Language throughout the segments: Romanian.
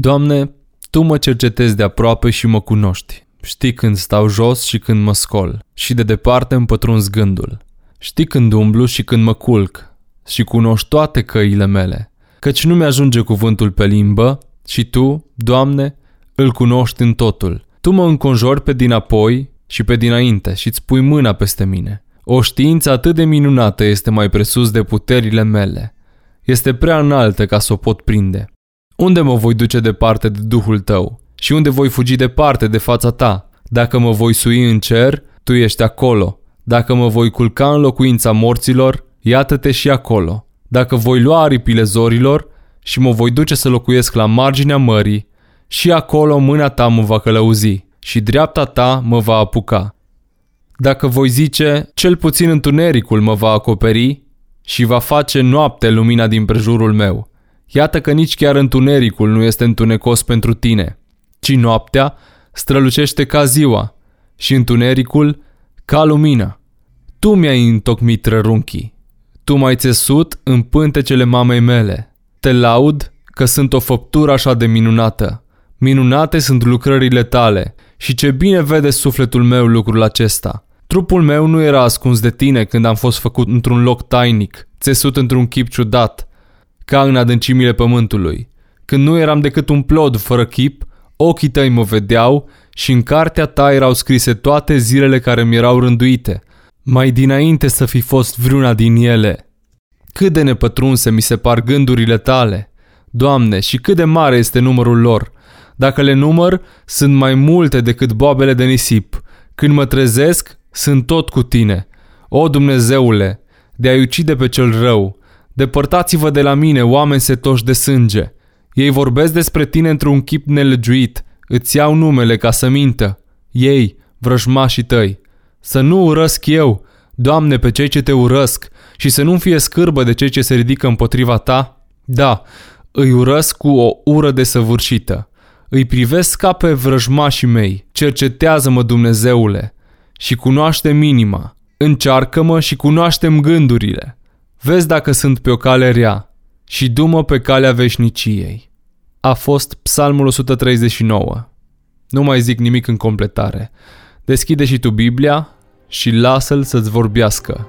Doamne, Tu mă cercetezi de aproape și mă cunoști. Știi când stau jos și când mă scol și de departe îmi pătrunzi gândul. Știi când umblu și când mă culc și cunoști toate căile mele. Căci nu mi-ajunge cuvântul pe limbă și Tu, Doamne, îl cunoști în totul. Tu mă înconjori pe dinapoi și pe dinainte și îți pui mâna peste mine. O știință atât de minunată este mai presus de puterile mele. Este prea înaltă ca să o pot prinde. Unde mă voi duce departe de Duhul tău? Și unde voi fugi departe de fața ta? Dacă mă voi sui în cer, tu ești acolo. Dacă mă voi culca în locuința morților, iată-te și acolo. Dacă voi lua aripile zorilor și mă voi duce să locuiesc la marginea mării, și acolo mâna ta mă va călăuzi și dreapta ta mă va apuca. Dacă voi zice, cel puțin întunericul mă va acoperi și va face noapte lumina din prejurul meu. Iată că nici chiar întunericul nu este întunecos pentru tine, ci noaptea strălucește ca ziua și întunericul ca lumina. Tu mi-ai întocmit rărunchii, tu m-ai țesut în pântecele mamei mele. Te laud că sunt o făptură așa de minunată. Minunate sunt lucrările tale și ce bine vede sufletul meu lucrul acesta. Trupul meu nu era ascuns de tine când am fost făcut într-un loc tainic, țesut într-un chip ciudat, ca în adâncimile pământului. Când nu eram decât un plod fără chip, ochii tăi mă vedeau și în cartea ta erau scrise toate zilele care mi erau rânduite, mai dinainte să fi fost vreuna din ele. Cât de nepătrunse mi se par gândurile tale, Doamne, și cât de mare este numărul lor. Dacă le număr, sunt mai multe decât boabele de nisip. Când mă trezesc, sunt tot cu tine. O, Dumnezeule, de a ucide pe cel rău, depărtați-vă de la mine, oameni setoși de sânge. Ei vorbesc despre tine într-un chip nelegiuit, îți iau numele ca să mintă. Ei, vrăjmașii tăi. Să nu urăsc eu, Doamne, pe cei ce te urăsc și să nu fie scârbă de cei ce se ridică împotriva ta? Da, îi urăsc cu o ură desăvârșită. Îi privesc ca pe vrăjmașii mei. Cercetează-mă, Dumnezeule, și cunoaște minima. Încearcă-mă și cunoaștem gândurile. Vezi dacă sunt pe o cale rea și dumă pe calea veșniciei. A fost Psalmul 139. Nu mai zic nimic în completare. Deschide și tu Biblia și lasă-l să-ți vorbească.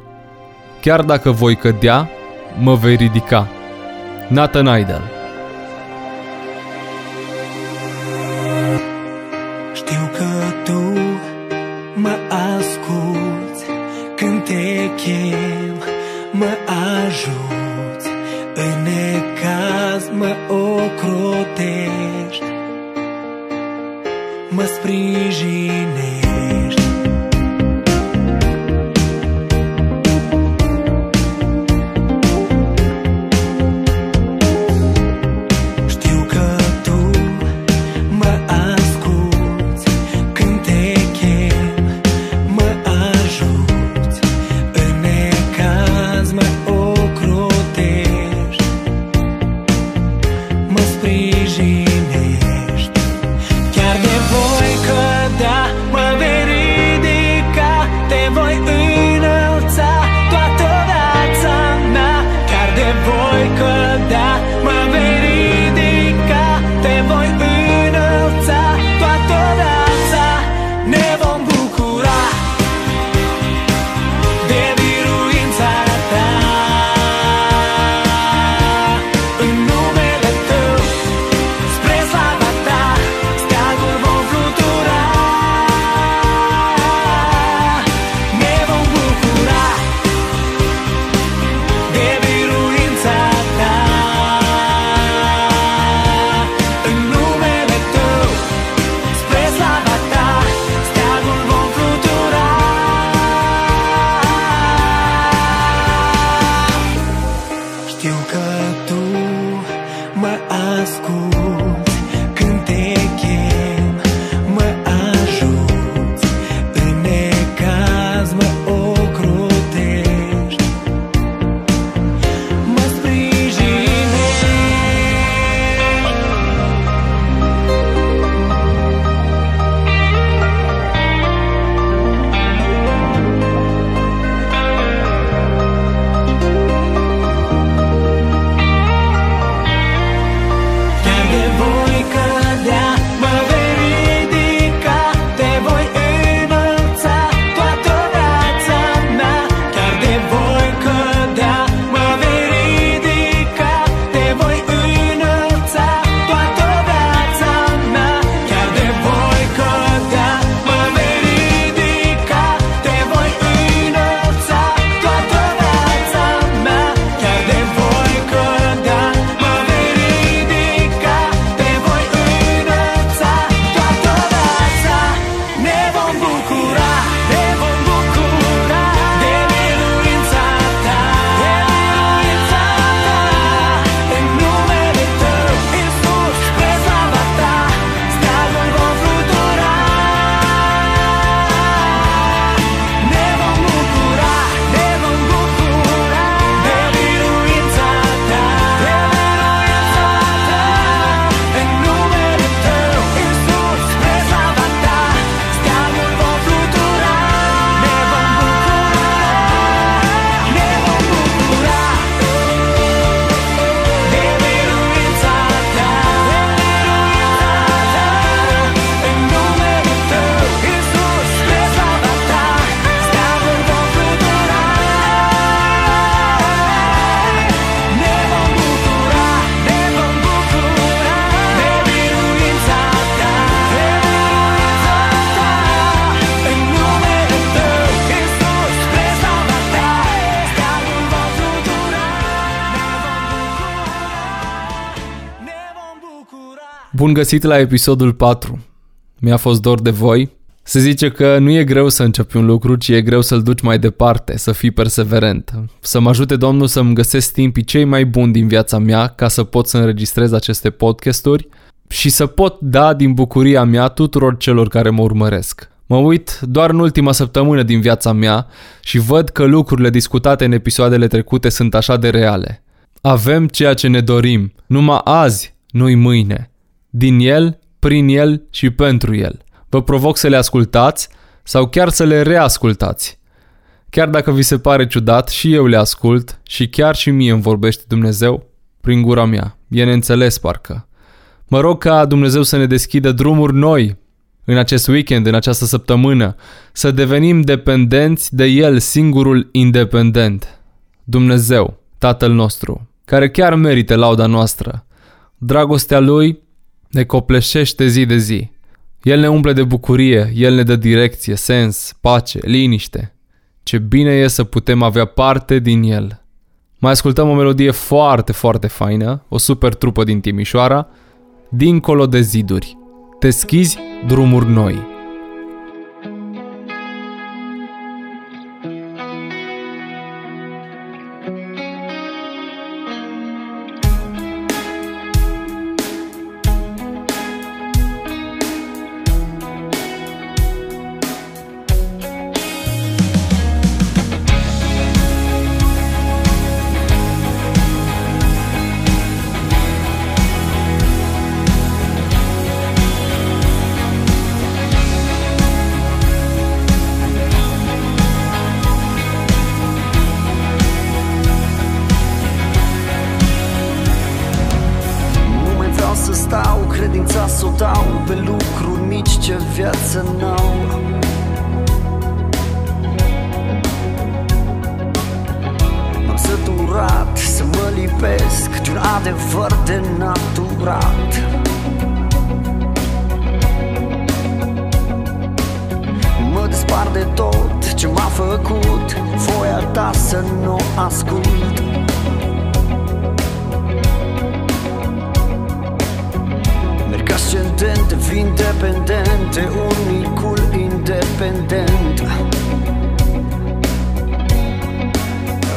Chiar dacă voi cădea, mă vei ridica. Nathan Idol sprijinești Știu că tu mă asculti Când te chem, mă ajuți În necaz mă ocrotești. Mă sprijinești Chiar de voi Bun găsit la episodul 4. Mi-a fost dor de voi. Se zice că nu e greu să începi un lucru, ci e greu să-l duci mai departe, să fii perseverent. Să mă ajute Domnul să-mi găsesc timpii cei mai buni din viața mea ca să pot să înregistrez aceste podcasturi și să pot da din bucuria mea tuturor celor care mă urmăresc. Mă uit doar în ultima săptămână din viața mea și văd că lucrurile discutate în episoadele trecute sunt așa de reale. Avem ceea ce ne dorim, numai azi, nu-i mâine. Din el, prin el și pentru el. Vă provoc să le ascultați sau chiar să le reascultați. Chiar dacă vi se pare ciudat, și eu le ascult și chiar și mie îmi vorbește Dumnezeu prin gura mea. E neînțeles parcă. Mă rog ca Dumnezeu să ne deschidă drumuri noi în acest weekend, în această săptămână, să devenim dependenți de El, singurul independent. Dumnezeu, Tatăl nostru, care chiar merită lauda noastră. Dragostea Lui ne copleșește zi de zi. El ne umple de bucurie, El ne dă direcție, sens, pace, liniște. Ce bine e să putem avea parte din El. Mai ascultăm o melodie foarte, foarte faină, o super trupă din Timișoara, Dincolo de ziduri. Te schizi drumuri noi. Adevăr de naturat. Mă despar de tot ce m-a făcut Voia ta să nu o ascult. Merg ascendent, devin dependente Unicul independent.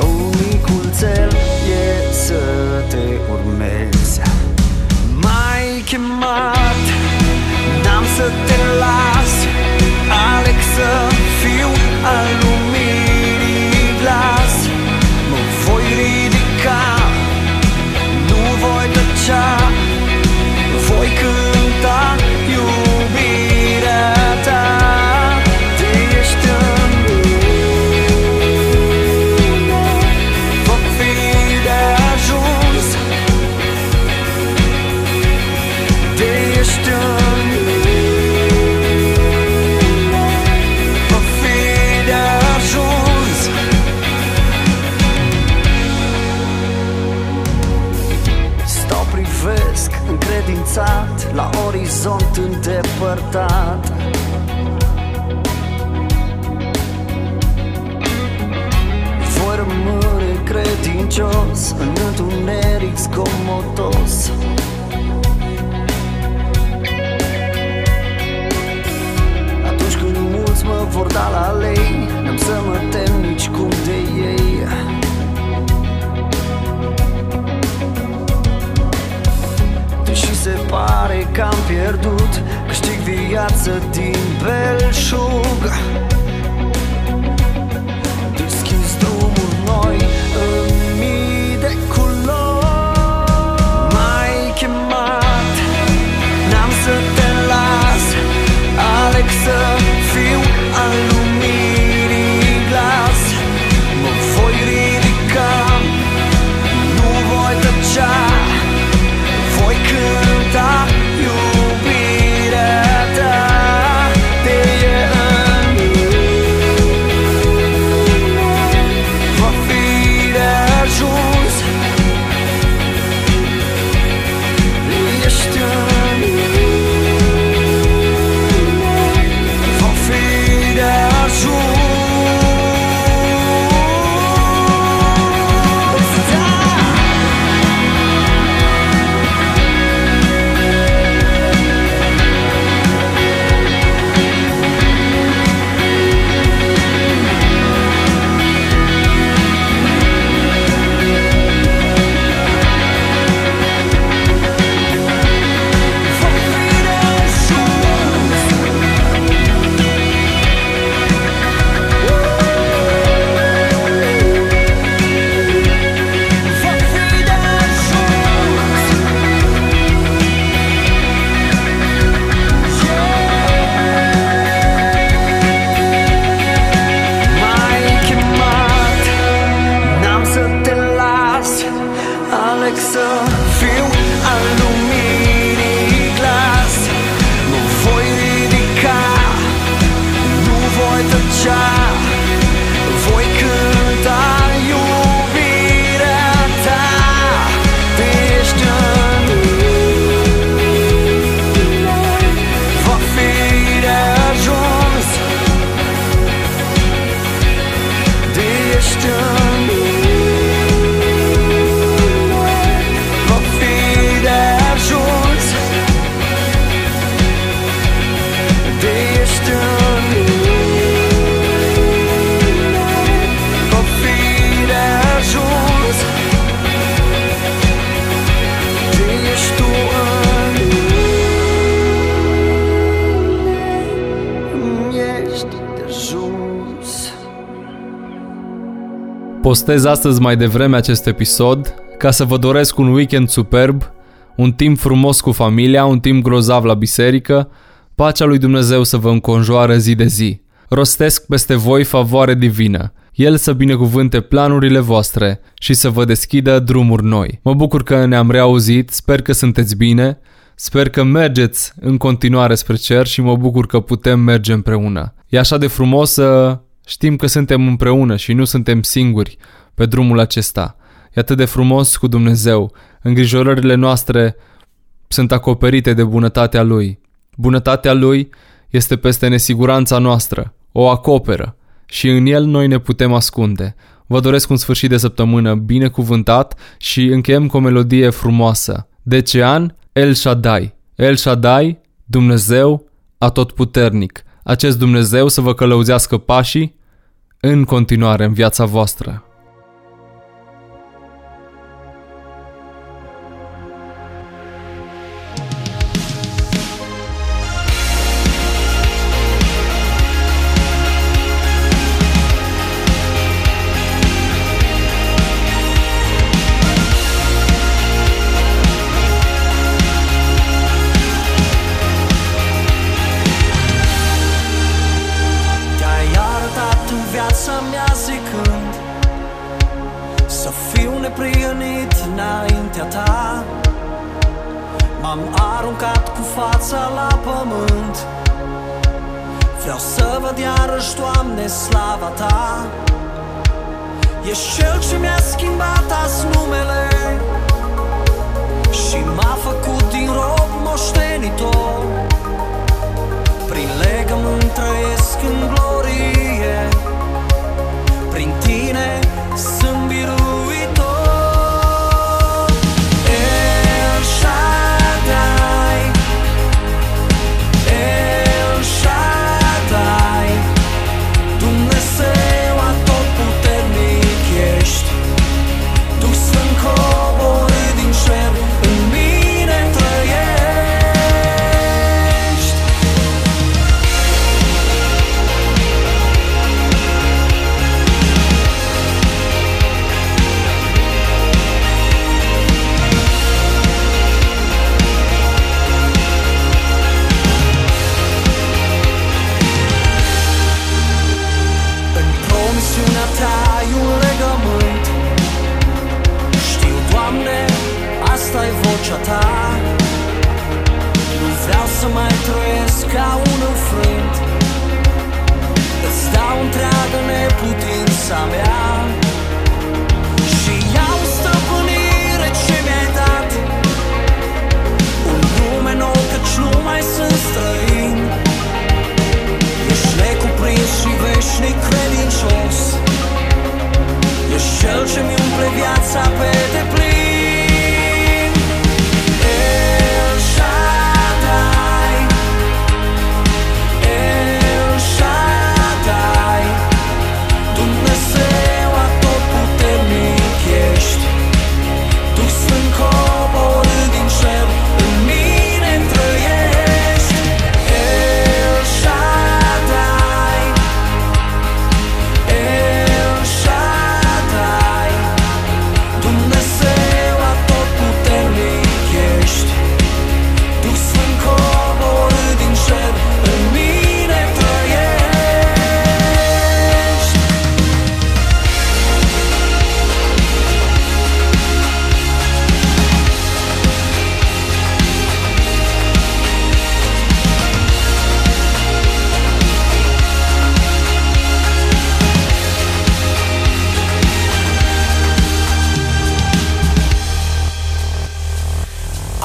Unicul cel M-ai ești Postez astăzi mai devreme acest episod ca să vă doresc un weekend superb, un timp frumos cu familia, un timp grozav la biserică, pacea lui Dumnezeu să vă înconjoară zi de zi. Rostesc peste voi favoare divină. El să binecuvânte planurile voastre și să vă deschidă drumuri noi. Mă bucur că ne-am reauzit, sper că sunteți bine, sper că mergeți în continuare spre cer și mă bucur că putem merge împreună. E așa de frumos să știm că suntem împreună și nu suntem singuri pe drumul acesta. E atât de frumos cu Dumnezeu. Îngrijorările noastre sunt acoperite de bunătatea Lui. Bunătatea Lui este peste nesiguranța noastră, o acoperă și în El noi ne putem ascunde. Vă doresc un sfârșit de săptămână binecuvântat și încheiem cu o melodie frumoasă. De ce an? El Shaddai. El Shaddai, Dumnezeu atotputernic. Acest Dumnezeu să vă călăuzească pașii în continuare în viața voastră. Cu fața la pământ. Vreau să văd iarăși, Doamne, slava Ta. Ești Cel ce mi-a schimbat azi numele Și m-a făcut din rob moștenitor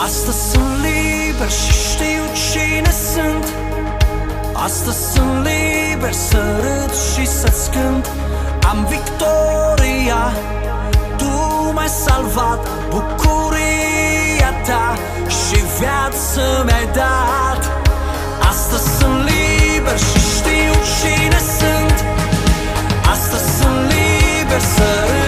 Astăzi sunt liber și știu cine sunt Astăzi sunt liber să râd și să-ți cânt Am victoria, tu m-ai salvat Bucuria ta și viață mi-ai dat Astăzi sunt liber și știu cine sunt Astăzi sunt liber să râd